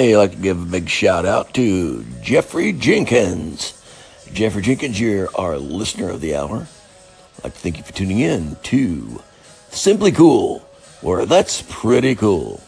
Hey, I'd like to give a big shout out to Jeffrey Jenkins. Jeffrey Jenkins, you're our listener of the hour. I'd like to thank you for tuning in to Simply Cool, where that's pretty cool.